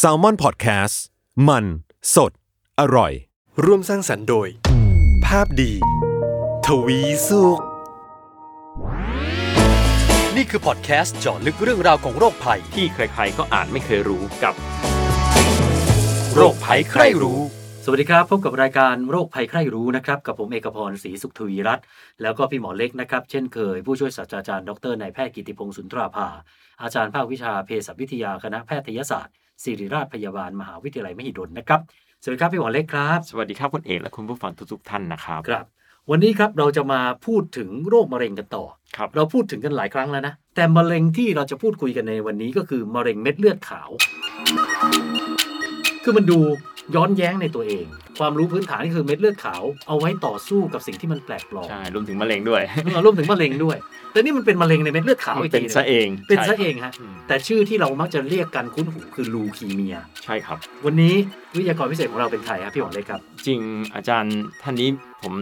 s a l ม o n PODCAST มัน สด อร่อย ร่วมสร้างสรรค์โดย ภาพดี ทวีสุข นี่คือพอดแคสต์เจาะลึกเรื่องราวของโรคภัย ที่ใครๆก็อ่านไม่เคยรู้กับ โรคภัยใครรู้ สวัสดีครับ พบกับรายการโรคภัยใครรู้นะครับ กับผมเอกพรศรีสุขทวีรัตน์แล้วก็พี่หมอเล็กนะครับ เช่นเคยผู้ช่วยศาสตราจารย์ดรนายแพทย์กิติพงศ์สุนทราภา อาจารย์ภาควิชาเภสัชวิทยาคณะแพทยศาสตร์ศิริราชพยาบาลมหาวิทยาลัยมหิดลนะครับสวัสดีครับพี่หมอเล็กครับ สวัสดีครับคุณเอกและคุณผู้ฟังทุกๆท่านนะครับครับ วันนี้ครับเราจะมาพูดถึงโรคมะเร็งกันต่อครับเราพูดถึงกันหลายครั้งแล้วนะแต่มะเร็งที่เราจะพูดคุยกันในวันนี้ก็คือมะเร็งเม็ดเลือดขาว คือมันดู ย้อนแย้งในตัวเอง ความรู้พื้นฐานนี่คือเม็ดเลือดขาวเอาไว้ต่อสู้กับสิ่งที่มันแปลกปลอมใช่รวมถึงมะเร็งด้วยเออรวมถึงมะเร็งด้วย แต่นี่มันเป็นมะเร็งในเม็ดเลือดขาวอีกเป็นทีหงซะเองเป็นใช่ซะเองฮะอืมแต่ชื่อที่เรามักจะเรียกกันคุ้นหูคือลูคีเมีย ใช่ครับ วันนี้วิทยากรพิเศษของเราเป็นใครครับพี่หวังเล็กครับ จริงอาจารย์ท่านนี้ ผม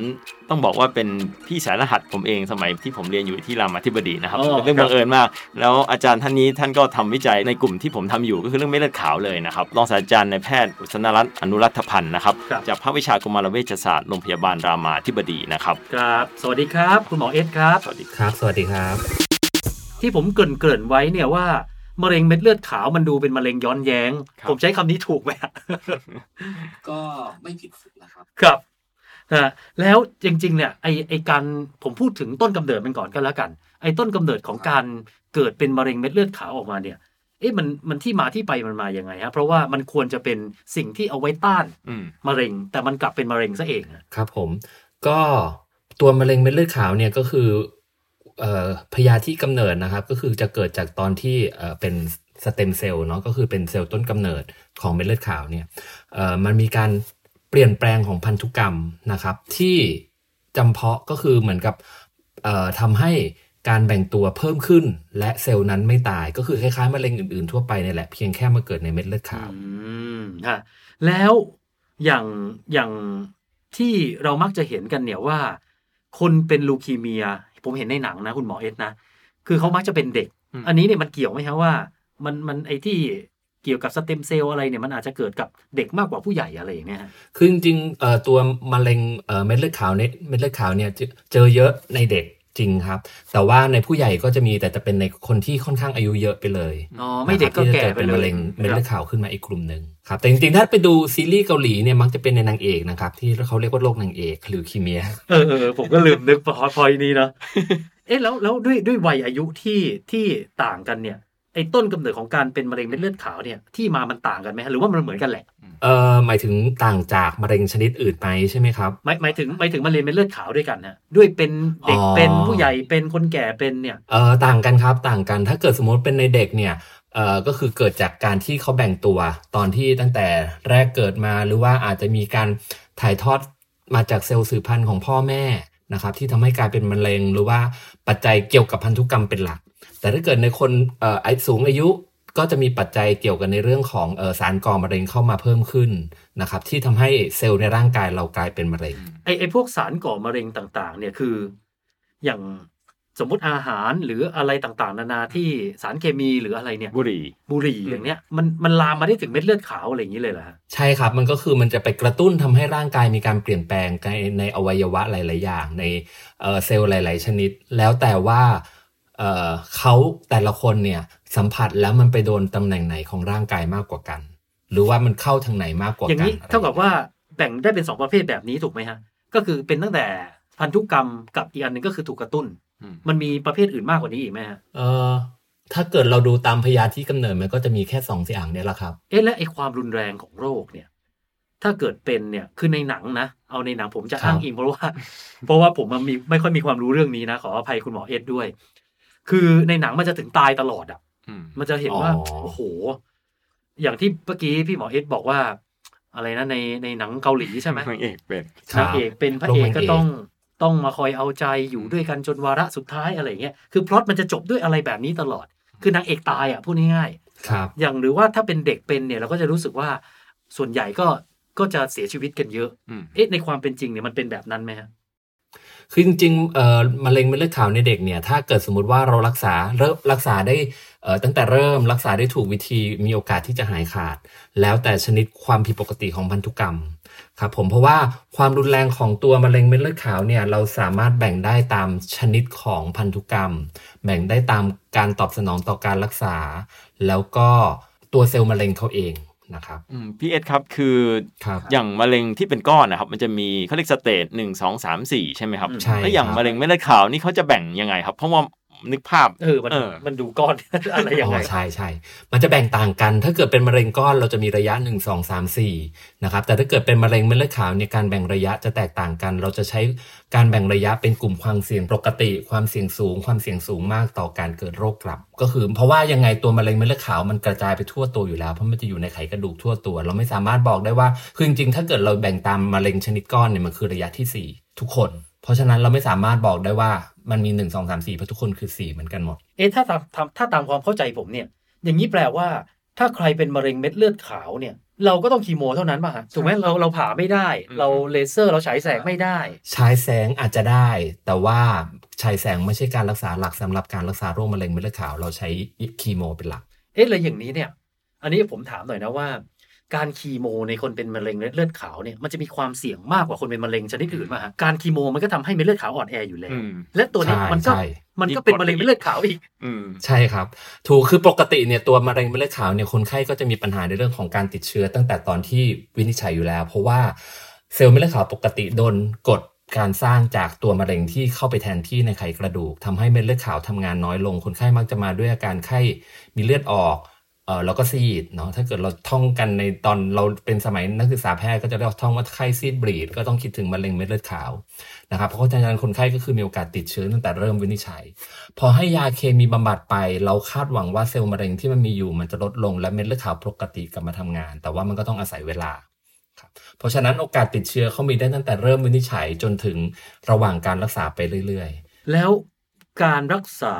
ต้องบอกว่าเป็นพี่สายรหัสผมเองสมัยที่ผมเรียนอยู่ที่รามาธิบดีนะครับอ๋อเป็นเรื่องบังเอิญมาก แล้วอาจารย์ท่านนี้ท่านก็ทำวิจัยในกลุ่มที่ผมทำอยู่ก็คือเรื่องเม็ดเลือดขาวเลยนะครับรองศาสตราจารย์ในายแพทย์อุษนรัตน์อนุรัฐพันธ์นะครับครับจากภาควิชากุมารเวชศาสตร์โรงพยาบาลรามาธิบดีนะครับครับสวัสดีครับ คุณหมอเอสครับสวัสดีครับครับสวัสดีครับ ที่ผมเกริ่นเกริ่นๆไว้เนี่ยว่ามะเร็งเม็ดเลือดขาวมันดูเป็นมะเร็งย้อนแย้งครับผมใช้คำนี้ถูกไหมฮะก็ไม่ผิดนะครับครับ นะแล้วจริงๆเนี่ยไอไอการผมพูดถึงต้นกำเนิดมันก่อนก็แล้วกัน ไอต้นกำเนิดของการเกิดเป็นมะเร็งเม็ดเลือดขาวออกมาเนี่ยเอ๊ะมันมันที่มาที่ไปมันมาอย่างไงฮะเพราะว่ามันควรจะเป็นสิ่งที่เอาไว้ต้านอืมมะเร็ง แต่มันกลับเป็นมะเร็งซะเองอะครับผมก็ตัวมะเร็งเม็ดเลือดขาวเนี่ยก็คือเอ่อพยาธิกำเนิดนะครับ ก็คือจะเกิดจากตอนที่เอ่อเป็นสเต็มเซลล์เนาะก็คือเป็นเซลล์ต้นกำเนิดของเม็ดเลือดขาวเนี่ยเอ่อมันมีการ เปลี่ยนแปลงของพันธุกรรมนะครับ ที่จำเพาะก็คือเหมือนกับเอ่อทำให้การแบ่งตัวเพิ่มขึ้น และเซลล์นั้นไม่ตายก็คือคล้ายๆมะเร็งอื่นๆทั่วไปเนี่ยแหละเพียงแค่มาเกิดในเม็ดเลือดขาวอืมฮะแล้วอย่างอย่างที่เรามักจะเห็นกันเนี่ยว่า คนเป็นลูคีเมีย ผมเห็นในหนังนะ คุณหมอเอสนะ คือเขามักจะเป็นเด็กอืมอันนี้เนี่ยมันเกี่ยวไหมครับว่า มันมันไอที่ เกี่ยวกับสเต็มเซลล์อะไรเนี่ยมันอาจจะเกิดกับเด็กมากกว่าผู้ใหญ่อะไรอย่างเงี้ยฮะคือจริงๆเอ่อตัวมะเร็งเอ่อเม็ดเลือดขาวเนี่ยเม็ดเลือดขาวเนี่ยเจอเจอเยอะในเด็กจริงครับ แต่ว่าในผู้ใหญ่ก็จะมีแต่จะเป็นในคนที่ค่อนข้างอายุเยอะไปเลยอ๋อไม่เด็กก็นะครับแก่ที่จะไปเป็นเลยมะเร็งเม็ดคเลืรัอบดขาวขึ้นมาอีกกลุ่มหนึ่งครับแต่จริงๆถ้าไปดูซีรีส์เกาหลีเนี่ยมักจะเป็นในนางเอกนะครับที่เขาเรียกว่าโรคนางเอกหรือคีเมียเออเออผมก็ลืมนึกพอพอยนี้เนาะเอ๊ะแล้วแล้วด้วยด้วยวัยอายุที่ที่ต่างกันเนี่ย ไอ้ต้นกำเนิดของการเป็นมะเร็งเม็ดเลือดขาวเนี่ยที่มามันต่างกันไหมฮะหรือว่ามันเหมือนกันแหละเอ่อหมายถึงต่างจากมะเร็งชนิดอื่นไหมใช่ไหมครับหมายหมายถึงหมายถึงมะเร็งเม็ดเลือดขาวด้วยกันฮะด้วยเป็นเด็กอ๋อเป็นผู้ใหญ่เป็นคนแก่เป็นเนี่ยเอ่อต่างกันครับต่างกันถ้าเกิดสมมติเป็นในเด็กเนี่ยเอ่อก็คือเกิดจากการที่เขาแบ่งตัวตอนที่ตั้งแต่แรกเกิดมาหรือว่าอาจจะมีการถ่ายทอดมาจากเซลล์สืบพันธุ์ของพ่อแม่นะครับที่ทำให้กลายเป็นมะเร็งหรือว่าปัจจัยเกี่ยวกับพันธุกรรมเป็นหลักแต่ ถ้าเกิดในคนเอ่ออายุสูงอายุก็จะมีปัจจัยเกี่ยวกันในเรื่องของเออสารก่อมะเร็งเข้ามาเพิ่มขึ้นนะครับที่ทำให้เซลล์ในร่างกายเรากลายเป็นมะเร็งไอ้ไอ้พวกสารก่อมะเร็งต่างๆ เนี่ยคืออย่างสมมุติอาหารหรืออะไรต่างๆ นานาที่สารเคมีหรืออะไรเนี่ยบุหรี่บุหรี่อย่างเนี้ยมันมันลามมาได้ถึงเม็ดเลือดขาวอะไรอย่างนี้เลยเหรอฮะใช่ครับมันก็คือมันจะไปกระตุ้นทำให้ร่างกายมีการเปลี่ยนแปลงในในอวัยวะหลาย ๆ อย่าง ในเอ่อเซลล์หลาย ๆ ชนิด แล้วแต่ว่า เอ่อเขาแต่ละคนเนี่ยสัมผัสแล้วมันไปโดนตำแหน่งไหนของร่างกายมากกว่ากัน หรือว่ามันเข้าทางไหนมากกว่าอย่างกันนี้เท่ากับว่าแบ่งได้เป็นสองประเภทแบบนี้ถูกไหมฮะ ก็คือเป็นตั้งแต่พันธุกรรมกับอีกอันหนึ่งก็คือถูกกระตุ้นอืมมันมีประเภทอื่นมากกว่านี้อีกไหมฮะเอ่อถ้าเกิดเราดูตามพยาธิกำเนิดมันก็จะมีแค่สองสี่อย่างเนี่ยแหละครับ เอ๊ะและไอความรุนแรงของโรคเนี่ย ถ้าเกิดเป็นเนี่ยคือในหนังนะ เอาในหนังผมจะครับอ้างอิงเพราะว่า เพราะว่าผมมันมีไม่ค่อยมีความรู้เรื่องนี้นะ ขออภัยคุณหมอเอ็ดด้วย คือในหนังมันจะถึงตายตลอดอะอืมมันจะเห็นว่าอ๋อโอ้โห อย่างที่เมื่อกี้พี่หมอเอสบอกว่า อะไรนะในในหนังเกาหลีใช่ไหมนางเอกเป็นนางเอกเป็นพระเอกโรแมนติกก็ต้องต้องมาคอยเอาใจอยู่ด้วยกันจนวาระสุดท้ายอะไรเงี้ยคือพล็อตมันจะจบด้วยอะไรแบบนี้ตลอด คือนางเอกตายอะพูดง่ายครับๆอย่างหรือว่าถ้าเป็นเด็กเป็นเนี่ยเราก็จะรู้สึกว่าส่วนใหญ่ก็ก็จะเสียชีวิตกันเยอะอืมเอ๊ะในความเป็นจริงเนี่ยมันเป็นแบบนั้นไหมฮะ คือจริงๆเอ่อมะเร็งเม็ดเลือดขาวในเด็กเนี่ย ถ้าเกิดสมมติว่าเรารักษาเริ่มรักษาได้เอ่อตั้งแต่เริ่มรักษาได้ถูกวิธีมีโอกาสที่จะหายขาด แล้วแต่ชนิดความผิดปกติของพันธุกรรมครับผมเพราะว่าความรุนแรงของตัวมะเร็งเม็ดเลือดขาวเนี่ยเราสามารถแบ่งได้ตามชนิดของพันธุกรรม แบ่งได้ตามการตอบสนองต่อการรักษา แล้วก็ตัวเซลล์มะเร็งเขาเอง นะครับอืมพี่เอสครับคือครับอย่างมะเร็งที่เป็นก้อนนะครับ มันจะมีเขาเรียก stage หนึ่งสองสามสี่ใช่ไหมครับอืมใช่แล้วอย่างครับมะเร็งเม็ดเลือดขาวนี่เขาจะแบ่งยังไงครับ เพราะว่า นึกภาพเออมันเออมันดูก้อนอะไรยังไงอ๋อใช่ใช่มันจะแบ่งต่างกัน ถ้าเกิดเป็นมะเร็งก้อนเราจะมีระยะ1 2 3 4นะครับ แต่ถ้าเกิดเป็นมะเร็งเม็ดเลือดขาวเนี่ยการแบ่งระยะจะแตกต่างกัน เราจะใช้การแบ่งระยะเป็นกลุ่มความเสี่ยงปกติ ความเสี่ยงสูง ความเสี่ยงสูงมากต่อการเกิดโรคกลับ ก็คือ เพราะว่ายังไงตัวมะเร็งเม็ดเลือดขาวมันกระจายไปทั่วตัวอยู่แล้ว เพราะมันจะอยู่ในไขกระดูกทั่วตัว เราไม่สามารถบอกได้ว่าคือจริงๆถ้าเกิดเราแบ่งตามมะเร็งชนิดก้อนเนี่ยมันคือระยะที่สี่ทุกคน เพราะฉะนั้นเราไม่สามารถบอกได้ว่ามันมีหนึ่งสองสามสี่เพราะทุกคนคือสี่เหมือนกันหมด เอ๊ะถ้าตามถ้าถ้าตามความเข้าใจผมเนี่ย อย่างนี้แปลว่า ถ้าใครเป็นมะเร็งเม็ดเลือดขาวเนี่ย เราก็ต้องคีโมเท่านั้นป่ะฮะถูกไหมเราเราผ่าไม่ได้อืมเราเลเซอร์เราฉายแสงไม่ได้ฉายแสงอาจจะได้ แต่ว่าฉายแสงไม่ใช่การรักษาหลักสำหรับการรักษาโรคมะเร็งเม็ดเลือดขาวเราใช้คีโมเป็นหลัก เอ๊ะเลยอย่างนี้เนี่ย อันนี้ผมถามหน่อยนะว่า การคีโมในคนเป็นมะเร็งเม็ดเลือดขาวเนี่ยมันจะมีความเสี่ยงมากกว่าคนเป็นมะเร็งชนิดอื่นป่ะฮะการคีโมมันก็ทำให้เม็ดเลือดขาวอ่อนแออยู่แล้วอืมและตัวนี้ใช่มันก็ใช่มันก็เป็นมะเร็งเม็ดเลือดขาวอีกอืมใช่ครับ ถูกคือปกติเนี่ยตัวมะเร็งเม็ดเลือดขาวเนี่ยคนไข้ก็จะมีปัญหาในเรื่องของการติดเชื้อตั้งแต่ตอนที่วินิจฉัยอยู่แล้ว เพราะว่าเซลล์เม็ดเลือดขาวปกติโดนกดการสร้างจากตัวมะเร็งที่เข้าไปแทนที่ในไขกระดูกทำให้เม็ดเลือดขาวทำงานน้อยลง คนไข้มักจะมาด้วยอาการไข้มีเลือดออก เออแล้วก็ซีดเนาะถ้าเกิดเราท่องกันในตอนเราเป็นสมัยนักศึกษาแพทย์ก็จะเรียกท่องว่าไข้ซีดบลีดก็ต้องคิดถึงมะเร็งเม็ดเลือดขาวนะครับเพราะฉะนั้นคนไข้ก็คือมีโอกาสติดเชื้อตั้งแต่เริ่มวินิจฉัย พอให้ยาเคมีบำบัดไป เราคาดหวังว่าเซลล์มะเร็งที่มันมีอยู่มันจะลดลงและเม็ดเลือดขาวปกติกลับมาทำงาน แต่ว่ามันก็ต้องอาศัยเวลาครับเพราะฉะนั้นโอกาสติดเชื้อเขามีได้ตั้งแต่เริ่มวินิจฉัยจนถึงระหว่างการรักษาไปเรื่อย ๆ แล้วการรักษา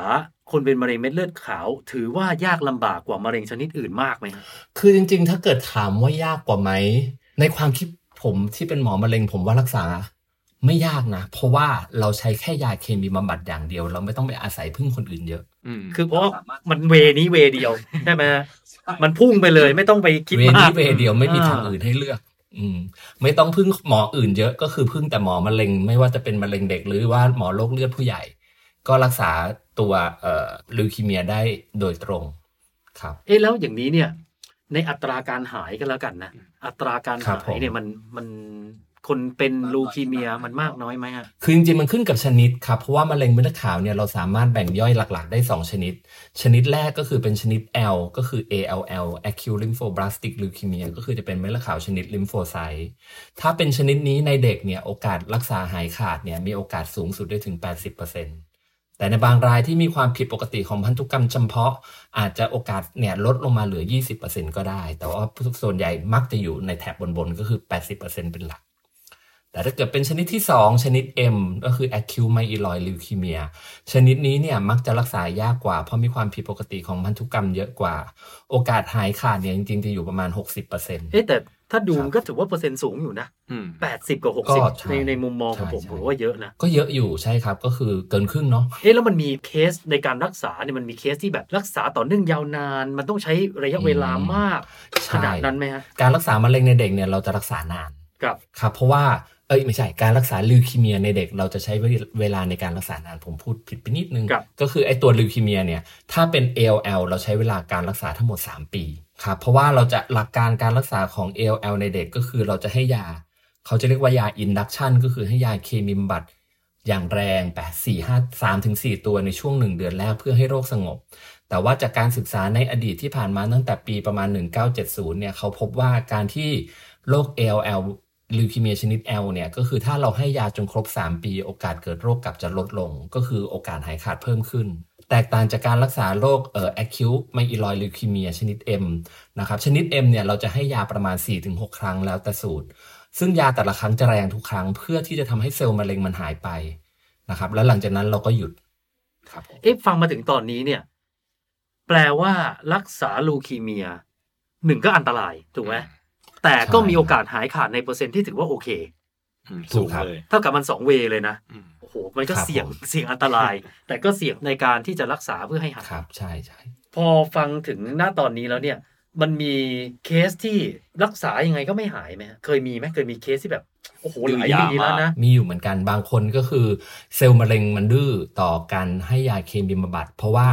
คนเป็นมะเร็งเม็ดเลือดขาว ถือว่ายากลำบากกว่ามะเร็งชนิดอื่นมากไหมฮะๆคือจริง ๆ ถ้าเกิดถามว่ายากกว่าไหม ในความคิดผมที่เป็นหมอมะเร็งผมว่ารักษาไม่ยากนะ เพราะว่าเราใช้แค่ยาเคมีบำบัดอย่างเดียว เราไม่ต้องไปอาศัยพึ่งคนอื่นเยอะอืมคือเพราะว่ามันเวนี้เวเดียวใช่ไหมฮะมันพุ่งไปเลยไม่ต้องไปคิดเวมานี้กเวเดียวไม่มีอ่าทางอื่นให้เลือก อืม ไม่ต้องพึ่งหมออื่นเยอะก็คือพึ่งแต่หมอมะเร็ง ไม่ว่าจะเป็นมะเร็งเด็กหรือว่าหมอโรคเลือดผู้ใหญ่ ก็รักษา ตัวเอ่อ leukemia ได้โดยตรงครับ เอ๊ะแล้วอย่างนี้เนี่ย ในอัตราการหายก็แล้วกันนะอัตราการหายครับผมเนี่ยมันมันคนเป็น leukemia มันมากน้อยไหมฮะคือจริงๆมันขึ้นกับชนิดครับ เพราะว่ามะเร็งเม็ดเลือดขาวเนี่ยเราสามารถแบ่งย่อยหลักๆ ได้ 2 ชนิด ชนิดแรกก็คือเป็นชนิด L ก็คือ ALL acute lymphoblastic leukemia ก็คือจะเป็นเม็ดเลือดขาวชนิด lymphocyteถ้าเป็นชนิดนี้ในเด็กเนี่ยโอกาสรักษาหายขาดเนี่ยมีโอกาสสูงสุดได้ถึง 80% แต่ในบางรายที่มีความผิดปกติของพันธุกรรมจำเพาะ อาจจะโอกาสเนี่ยลดลงมาเหลือ 20%ก็ได้ แต่ว่าส่วนใหญ่มักจะอยู่ในแถบบนๆ ก็คือ 80%เป็นหลัก แต่ถ้าเกิดเป็นชนิดที่ 2 ชนิด M ก็คือ acute myeloid leukemia ชนิดนี้เนี่ยมักจะรักษายากกว่า เพราะมีความผิดปกติของพันธุกรรมเยอะกว่า โอกาสหายขาดเนี่ยจริงๆจะอยู่ประมาณ 60%เอ๊แต่ ถ้าดูครับก็ถือว่าเปอร์เซ็นต์สูงอยู่นะอืมแปดสิบกับหกก็สิบใช่ในในมุมมองของผมใช่ผมว่าเยอะนะ ก็เยอะอยู่ใช่ครับก็คือเกินครึ่งเนาะเอ๊ะแล้วมันมีเคสในการรักษาเนี่ยมันมีเคสที่แบบรักษาต่อเนื่องยาวนาน มันต้องใช้ระยะเวลามากใช่ขนาดนั้นไหมฮะการรักษามะเร็งในเด็กเนี่ยเราจะรักษานานกับครับเพราะว่าเอ้ยไม่ใช่การรักษา leukemia ในเด็กเราจะใช้เวลาในการรักษานานผมพูดผิดไปนิดนึงครับก็คือไอ้ตัว leukemia เนี่ยถ้าเป็น ALL เราใช้เวลาการรักษาทั้งหมด 3 ปี ครับเพราะว่าเราจะหลักการการรักษาของ ALL ในเด็กก็คือเราจะให้ยา เขาจะเรียกว่ายา induction ก็คือให้ยาเคมีบำบัดอย่างแรงแปดสี่ห้าสามถึงสี่ตัวในช่วงหนึ่งเดือนแรกเพื่อให้โรคสงบ แต่ว่าจากการศึกษาในอดีตที่ผ่านมาตั้งแต่ปีประมาณ 1970 เนี่ยเขาพบว่าการที่โรค ALL leukemia ชนิด L เนี่ยก็คือถ้าเราให้ยาจนครบ 3 ปี โอกาสเกิดโรคกลับจะลดลง ก็คือโอกาสหายขาดเพิ่มขึ้น แตกต่างจากการรักษาโรคเอ่อ acute myeloid leukemia ชนิด M นะครับ ชนิด M เนี่ยเราจะให้ยาประมาณ 4-6 ครั้งแล้วแต่สูตร ซึ่งยาแต่ละครั้งจะแรงทุกครั้ง เพื่อที่จะทำให้เซลล์มะเร็งมันหายไปนะครับ แล้วหลังจากนั้นเราก็หยุดครับผมเอ๊ะฟังมาถึงตอนนี้เนี่ย แปลว่ารักษาลูคีเมียหนึ่งก็อันตรายถูกไหมแต่ก็มีโอกาสหายขาดในเปอร์เซ็นต์ที่ถือว่าโอเคอืมถูสูกงครับเลยเเท่ากับมันสอง way เลยนะอืม โอ้โหมันก็ครับเสี่ยงผมเสี่ยงอันตราย แต่ก็เสี่ยงในการที่จะรักษาเพื่อให้หายครับใช่ใช่พอฟังถึงหน้าตอนนี้แล้วเนี่ย มันมีเคสที่รักษายังไงก็ไม่หายไหมฮะเคยมีไหมเคยมีเคสที่แบบโอ้โหหลายปีแล้วนะมีอยู่เหมือนกันบางคนก็คือ เซลล์มะเร็งมันดื้อต่อการให้ยาเคมีบำบัด เพราะว่า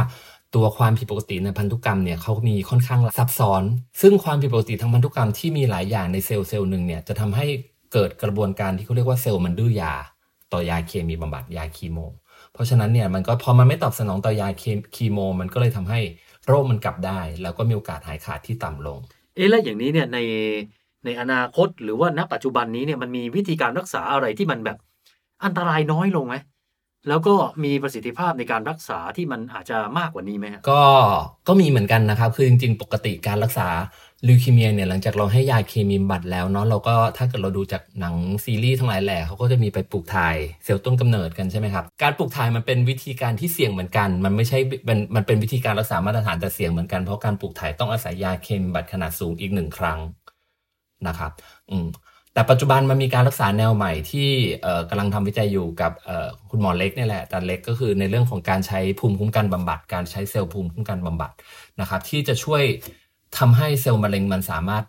ตัวความผิดปกติในพันธุกรรมเนี่ยเขามีค่อนข้างซับซ้อน ซึ่งความผิดปกติทางพันธุกรรมที่มีหลายอย่างในเซลล์เซลล์หนึ่งเนี่ยจะทำให้เกิดกระบวนการที่เขาเรียกว่าเซลล์มันดื้อยา ต่อยาเคมีบำบัดยาคีโม เพราะฉะนั้นเนี่ยมันก็พอมันไม่ตอบสนองต่อยาเคมีโมมันก็เลยทำให้โรคมันกลับได้ แล้วก็มีโอกาสหายขาดที่ต่ำลง เอ๊ะแล้วอย่างนี้เนี่ยในในอนาคตหรือว่าณปัจจุบันนี้เนี่ยมันมีวิธีการรักษาอะไรที่มันแบบอันตรายน้อยลงไหม แล้วก็มีประสิทธิภาพในการรักษาที่มันอาจจะมากกว่านี้ไหมฮะก็ก็มีเหมือนกันนะครับ คือจริงๆ ปกติการรักษาลิวคีเมียเนี่ยหลังจากเราให้ยาเคมีบำบัดแล้วเนาะเราก็ถ้าเกิดเราดูจากหนังซีรีส์ทั้งหลายแหล่เขาก็จะมีไปปลูกถ่ายเซลล์ต้นกำเนิดกันใช่ไหมครับ การปลูกถ่ายมันเป็นวิธีการที่เสี่ยงเหมือนกัน มันไม่ใช่เป็นมันเป็นวิธีการรักษามาตรฐานแต่เสี่ยงเหมือนกันเพราะการปลูกถ่ายต้องอาศัยยาเคมีบำบัดขนาดสูงอีกหนึ่งครั้งนะครับ อืม แต่ปัจจุบันมันมีการรักษาแนวใหม่ที่เอ่อกำลังทำวิจัยอยู่กับเอ่อคุณหมอเล็กเนี่ยแหละอาจารย์เล็กก็คือในเรื่องของการใช้ภูมิคุ้มกันบำบัด การใช้เซลล์ภูมิคุ้มกันบำบัดนะครับที่จะช่วยทำให้เซลล์มะเร็งมันสามารถ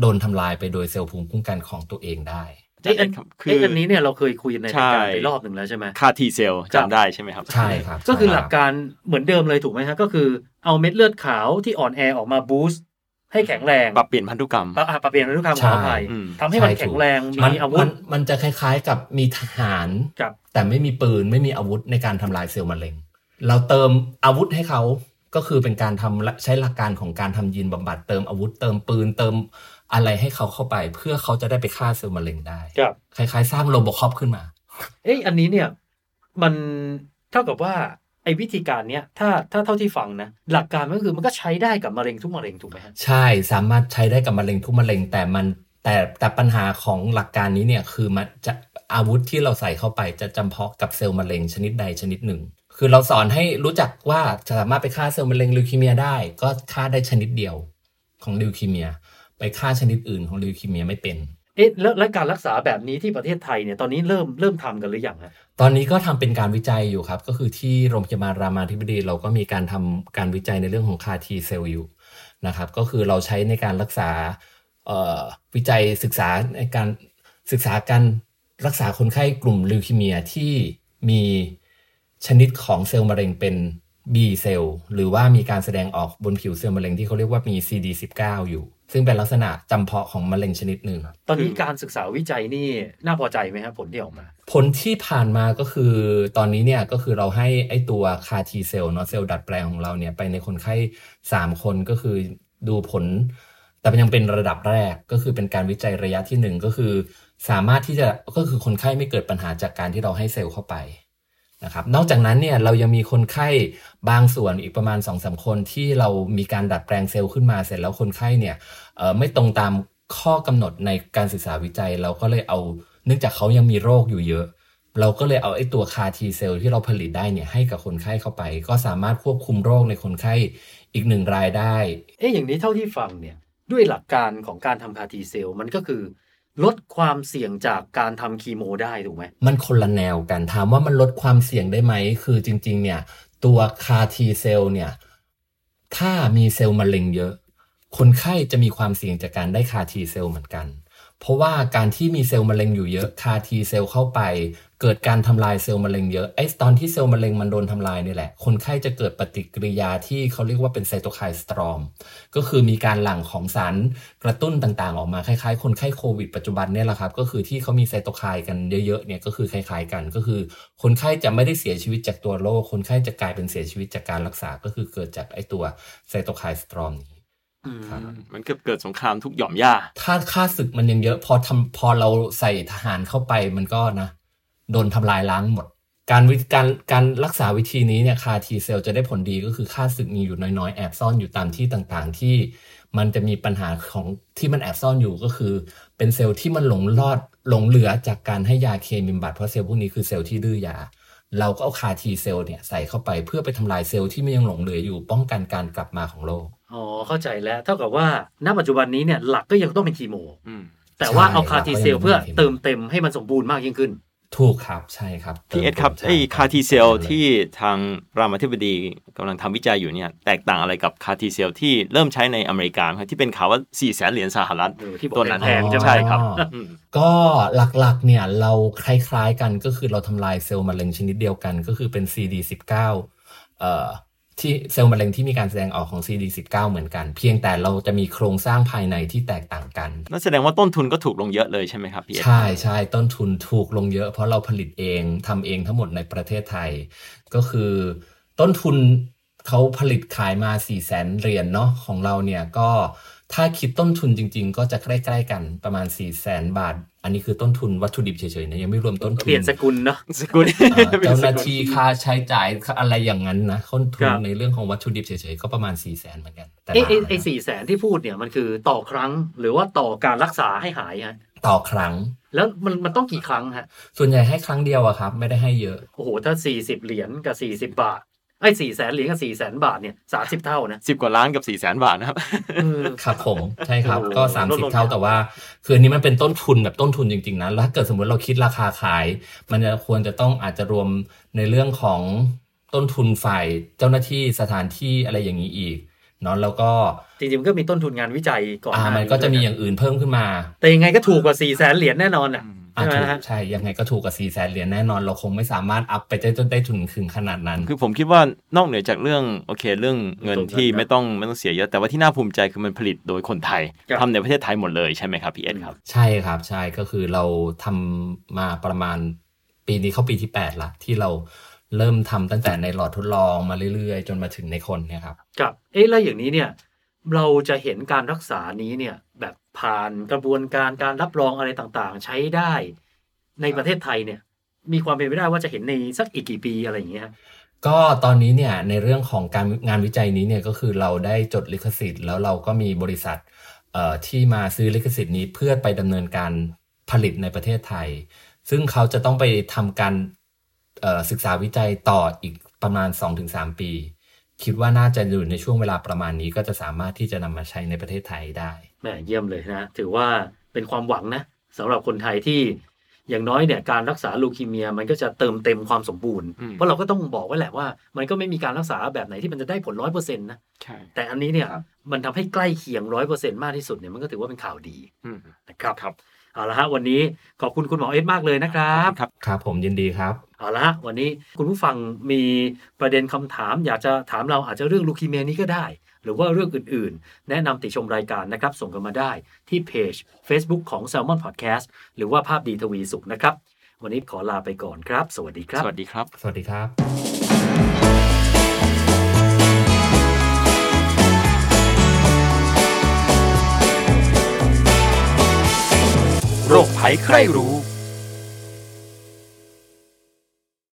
โดนทำลายไปโดยเซลล์ภูมิคุ้มกันของตัวเองได้เอ๊ะอันครับเอ๊ะคืออันนี้เนี่ยเราเคยคุยในรายการใช่ไปรอบหนึ่งแล้วใช่ไหม CAR T-cell ครับจำได้ใช่ไหมครับ ใช่ครับ ก็คือหใช่หลักการเหมือนเดิมเลยถูกไหมฮะก็คือเอาเม็ดเลือดขาวที่อ่อนแอออกมา boost ให้แข็งแรงปรับเปลี่ยนพันธุกรรมปรับอะปรับเปลี่ยนพันธุกรรมขออภัยอืมทำให้มันแข็งแรงมันมีอาวุธมันมันจะคล้าย ๆ กับมีทหารกับแต่ไม่มีปืนไม่มีอาวุธในการทำลายเซลล์มะเร็ง เราเติมอาวุธให้เขาก็คือเป็นการทำใช้หลักการของการทำยีนบำบัดเติมอาวุธเติมปืนเติมอะไรให้เขาเข้าไป เพื่อเขาจะได้ไปฆ่าเซลล์มะเร็งได้กับคล้าย ๆ สร้างโรบอคอปขึ้นมา เอ้ยอันนี้เนี่ย มันเท่ากับว่า ไอ้วิธีการเนี้ยถ้าถ้าเท่าที่ฟังนะหลักการมันก็คือมันก็ใช้ได้กับมะเร็งทุกมะเร็งถูกไหมฮะใช่สามารถใช้ได้กับมะเร็งทุกมะเร็งแต่มันแต่แต่ปัญหาของหลักการนี้เนี่ยคือมันจะอาวุธที่เราใส่เข้าไปจะจำเพาะกับเซลล์มะเร็งชนิดใดชนิดหนึ่ง คือเราสอนให้รู้จักว่าจะสามารถไปฆ่าเซลล์มะเร็ง leukemia ได้ ก็ฆ่าได้ชนิดเดียวของ leukemia ไปฆ่าชนิดอื่นของ leukemia ไม่เป็น เอ๊ะแล้วแล้วการรักษาแบบนี้ที่ประเทศไทยเนี่ยตอนนี้เริ่มเริ่มทำกันหรือยังฮะตอนนี้ก็ทำเป็นการวิจัยอยู่ครับ ก็คือที่โรงพยาบาลรามาธิบดี เราก็มีการทำการวิจัยในเรื่องของ CAR T-cell อยู่นะครับ ก็คือเราใช้ในการรักษาวิจัยศึกษาในการศึกษาการรักษาคนไข้กลุ่ม leukemia ที่มีชนิดของเซลล์มะเร็งเป็น B เซลล์หรือว่ามีการแสดงออกบนผิวเซลล์มะเร็งที่เขาเรียกว่ามี CD19 อยู่ ซึ่งเป็นลักษณะจำเพาะของมะเร็งชนิดหนึ่งตอนนี้การศึกษาวิจัยนี่น่าพอใจไหมครับผลที่ออกมา ผลที่ผ่านมาก็คือ ตอนนี้เนี่ยก็คือเราให้ไอ้ตัว CAR T-cell เนาะเซลล์ดัดแปลงของเราเนี่ยไปในคนไข้ 3 คนก็คือดูผล แต่มันยังเป็นระดับแรกก็คือเป็นการวิจัยระยะที่ 1 ก็คือ สามารถที่จะก็คือคนไข้ไม่เกิดปัญหาจากการที่เราให้เซลล์เข้าไป นะครับนอกจากนั้นเนี่ยเรายังมีคนไข้บางส่วนอีกประมาณ2อสคนที่เรามีการดัดแปลงเซลล์ขึ้นมาเสร็จแล้วคนไข้เนี่ยไม่ตรงตามข้อกำหนดในการศึกษาวิจัย เราก็เลยเอาเนื่องจากเขายังมีโรคอยู่เยอะ เราก็เลยเอาไอ้ตัว CAR T-cell ที่เราผลิตได้เนี่ยให้กับคนไข้เข้าไป ก็สามารถควบคุมโรคในคนไข้อีกหนึ่งรายได้ เอ๊ะอย่างนี้เท่าที่ฟังเนี่ยด้วยหลักการของการทำ CAR T-cell มันก็คือ ลดความเสี่ยงจากการทำคีโมได้ถูกไหม มันคนละแนวกันถามว่ามันลดความเสี่ยงได้ไหม คือจริง ๆ เนี่ย ตัว CAR T-cell เนี่ย ถ้ามีเซลล์มะเร็งเยอะ คนไข้จะมีความเสี่ยงจากการได้ CAR T-cell เหมือนกัน เพราะว่าการที่มีเซลล์มะเร็งอยู่เยอะ CAR T-cell เข้าไป เกิดการทำลายเซลล์มะเร็งเยอะไอ้ตอนที่เซลล์มะเร็งมันโดนทำลายนี่แหละ คนไข้จะเกิดปฏิกิริยาที่เขาเรียกว่าเป็นไซโตไคน์สตรอม ก็คือมีการหลั่งของสารกระตุ้นต่างๆ ออกมาคล้ายๆ คนไข้โควิดปัจจุบันเนี่ยแหละครับ ก็คือที่เขามีไซโตไคน์กันเยอะๆเนี่ยก็คือคล้ายๆกันก็คือ คนไข้จะไม่ได้เสียชีวิตจากตัวโรคคนไข้จะกลายเป็นเสียชีวิตจากการรักษาก็คือเกิดจากไอ้ตัวไซโตไคน์สตรอมนี้ มันเกิดเกิดสงครามทุกหย่อมหญ้าถ้าข้าศึกมันยังเยอะพอทำพอเราใส่ทหารเข้าไปมันก็นะ โดนทำลายล้างหมด การวิการการรักษาวิธีนี้เนี่ย CAR T-cell จะได้ผลดีก็คือข้าศึกมีอยู่น้อยๆ แอบซ่อนอยู่ตามที่ต่างๆ ที่มันจะมีปัญหาของที่มันแอบซ่อนอยู่ก็คือ เป็นเซลล์ที่มันหลงรอดหลงเหลือจากการให้ยาเคมีบำบัดเพราะเซลล์พวกนี้คือเซลล์ที่ดื้อยา เราก็เอา CAR T-cell เนี่ยใส่เข้าไปเพื่อไปทำลายเซลล์ที่มันยังหลงเหลืออยู่ป้องกันการกลับมาของโรคอ๋อเข้าใจแล้ว เท่ากับว่าณปัจจุบันนี้เนี่ยหลักก็ยังต้องเป็นคีโมอืมแต่ว่าใช่เอา CAR T-cell ครับเพื่อก็ยังเป็นเติมเต็มให้มันสมบูรณ์มากยิ่งขึ้น ถูกครับใช่ครับพี่เอ็ดครับใช่ไอ้ CAR T-cell ใช่ที่ทางรามาธิบดีกำลังทำวิจัยอยู่เนี่ยแตกต่างอะไรกับ CAR T-cell ที่เริ่มใช้ในอเมริกาไหมครับที่เป็นข่าวว่า4ี่แสนเหรียญสหรัฐเออที่บอกตัวนั้นแพงๆใช่ไหมใช่ครับอ๋ออืมก็หลักๆเนี่ยเราคล้ายๆกันก็คือเราทำลายเซลล์มะเร็งชนิดเดียวกันก็คือเป็น CD19 เอ่อ ที่เซลล์มะเร็งที่มีการแสดงออกของ CD19 เหมือนกัน เพียงแต่เราจะมีโครงสร้างภายในที่แตกต่างกันนั่นแสดงว่าต้นทุนก็ถูกลงเยอะเลยใช่ไหมครับพี่เอ็ดใช่ใช่ต้นทุนถูกลงเยอะ เพราะเราผลิตเองทำเองทั้งหมดในประเทศไทย ก็คือต้นทุนเขาผลิตขายมา4ี่แสนเหรียญเนาะของเราเนี่ยก็ ถ้าคิดต้นทุนจริง ๆ ก็จะใกล้ ๆ กันประมาณ4ี่แสนบาท อันนี้คือต้นทุนวัตถุดิบเฉยๆนะยังไม่รวมต้นทุนเปลี่ยนสกุลเนาะสกุลเอ่อเจ้าหน้าที่ค่าใช้จ่ายอะไรอย่างนั้นนะต้นทุคนรับในเรื่องของวัตถุดิบเฉยๆก็ประมาณ4ี่แสนเหมือนกันแต่ไอ้ไอ้บาทไอ้สี่แสนที่พูดเนี่ยมันคือต่อครั้งหรือว่าต่อการรักษาให้หายฮะต่อครั้ง แล้วมันมันต้องกี่ครั้งฮะส่วนใหญ่ให้ครั้งเดียวอะครับ ไม่ได้ให้เยอะโอ้โหถ้าสี่สิบเหรียญกับสี่สิบบาท ไอ้สี่แสนเหรียญกับสี่แสนบาทเนี่ยสามสิบเท่านะสิบกว่าล้านกับ4ี่แสนบาทนะครับเออครับผมใช่ครับโอ้โหก็ลดลง30เท่าแต่ว่า คืออันนี้มันเป็นต้นทุนแบบต้นทุนจริงๆนะแล้วถ้าเกิดสมมติเราคิดราคาขาย มันจะควรจะต้องอาจจะรวมในเรื่องของต้นทุนฝ่ายเจ้าหน้าที่สถานที่อะไรอย่างนี้อีกเนาะแล้วก็จริงๆมันก็มีต้นทุนงานวิจัยก่อนอ่าหามันก็จะมีอย่างอื่นเพิ่มขึ้นมา แต่ยังไงก็ถูกกว่าสี่แสนเหรียญแน่นอนอะอ่า ใช่ไหมถูกฮะใช่ ยังไงก็ถูกกว่า4ี่แสนเหรียญแน่นอน เราคงไม่สามารถอัพไปได้จนได้ทุนคืนขนาดนั้น คือผมคิดว่านอกเหนือจากเรื่องโอเคเรื่องเงินที่ไม่ต้องไม่ต้องเสียเยอะ แต่ว่าที่น่าภูมิใจคือมันผลิตโดยคนไทยครับทำในประเทศไทยหมดเลยใช่ไหมครับพี่เอ็ดครับ ใช่ครับใช่ก็คือเราทำมาประมาณปีนี้เข้าปีที่ 8 ละ ที่เราเริ่มทำตั้งแต่ในหลอดทดลองมาเรื่อยๆ จนมาถึงในคนเนี่ยครับกับเอ๊ะแล้วอย่างนี้เนี่ย เราจะเห็นการรักษานี้เนี่ยแบบผ่านกระบวนการการรับรองอะไรต่างๆ ใช้ได้ในประเทศไทยเนี่ย มีความเป็นไปได้ว่าจะเห็นในสักอีกกี่ปีอะไรอย่างเงี้ยก็ตอนนี้เนี่ยในเรื่องของการงานวิจัยนี้เนี่ยก็คือเราได้จดลิขสิทธิ์ แล้วเราก็มีบริษัทเอ่อที่มาซื้อลิขสิทธิ์นี้เพื่อไปดำเนินการผลิตในประเทศไทย ซึ่งเขาจะต้องไปทำการศึกษาวิจัยต่ออีกประมาณ 2-3 ปี คิดว่าน่าจะอยู่ในช่วงเวลาประมาณนี้ก็จะสามารถที่จะนำมาใช้ในประเทศไทยได้แหมเยี่ยมเลยนะ ถือว่าเป็นความหวังนะสำหรับคนไทยที่อย่างน้อยเนี่ยการรักษาลูคีเมียมันก็จะเติมเต็มความสมบูรณ์อืมเพราะเราก็ต้องบอกไว้แหละว่า มันก็ไม่มีการรักษาแบบไหนที่มันจะได้ผลร้อยเปอร์เซ็นต์นะใช่แต่อันนี้เนี่ยมันทำให้ใกล้เคียงร้อยเปอร์เซ็นต์มากที่สุดเนี่ยมันก็ถือว่าเป็นข่าวดีอืมนะครับครับ เอาละฮะวันนี้ขอบคุณคุณหมอเอ็ดมากเลยนะครับครับครับผมยินดีครับเอาละฮะวันนี้คุณผู้ฟังมีประเด็นคำถาม อยากจะถามเราอาจจะเรื่องลูคีเมียนี้ก็ได้ หรือว่าเรื่องอื่นๆ แนะนำติชมรายการนะครับ ส่งกันมาได้ที่เพจ Facebook ของ Salmon Podcast หรือว่าภาพดีทวีสุขนะครับ วันนี้ขอลาไปก่อนครับ สวัสดีครับ สวัสดีครับ สวัสดีครับ 무럭 바이크라이브로.